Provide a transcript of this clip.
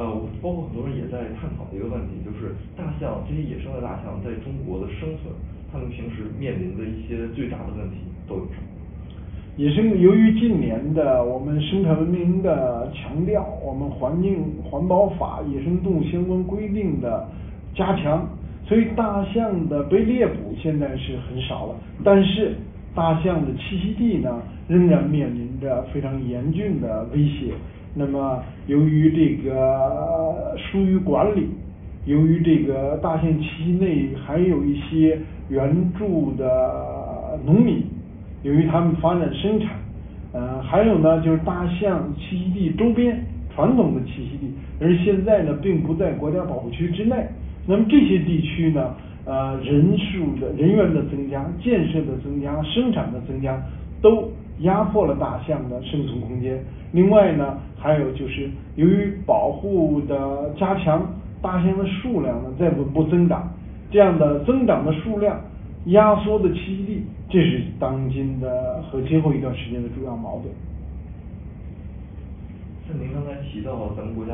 呃，包括很多人也在探讨的一个问题，就是大象这些野生的大象在中国的生存，它们平时面临的一些最大的问题都有什么？野生由于近年的我们生态文明的强调，我们环境环保法、野生动物相关规定的加强，所以大象的被猎捕现在是很少了，但是大象的栖息地呢，仍然面临着非常严峻的威胁。那么由于这个疏于管理，由于这个大象栖息内还有一些原住的农民。由于他们发展生产，呃，还有呢，就是大象栖息地周边传统的栖息地，而现在呢，并不在国家保护区之内。那么这些地区呢，呃，人数的人员的增加、建设的增加、生产的增加，都压迫了大象的生存空间。另外呢，还有就是由于保护的加强，大象的数量呢在稳步增长，这样的增长的数量。压缩的栖息地，这是当今的和今后一段时间的主要矛盾。像您刚才提到咱们国家。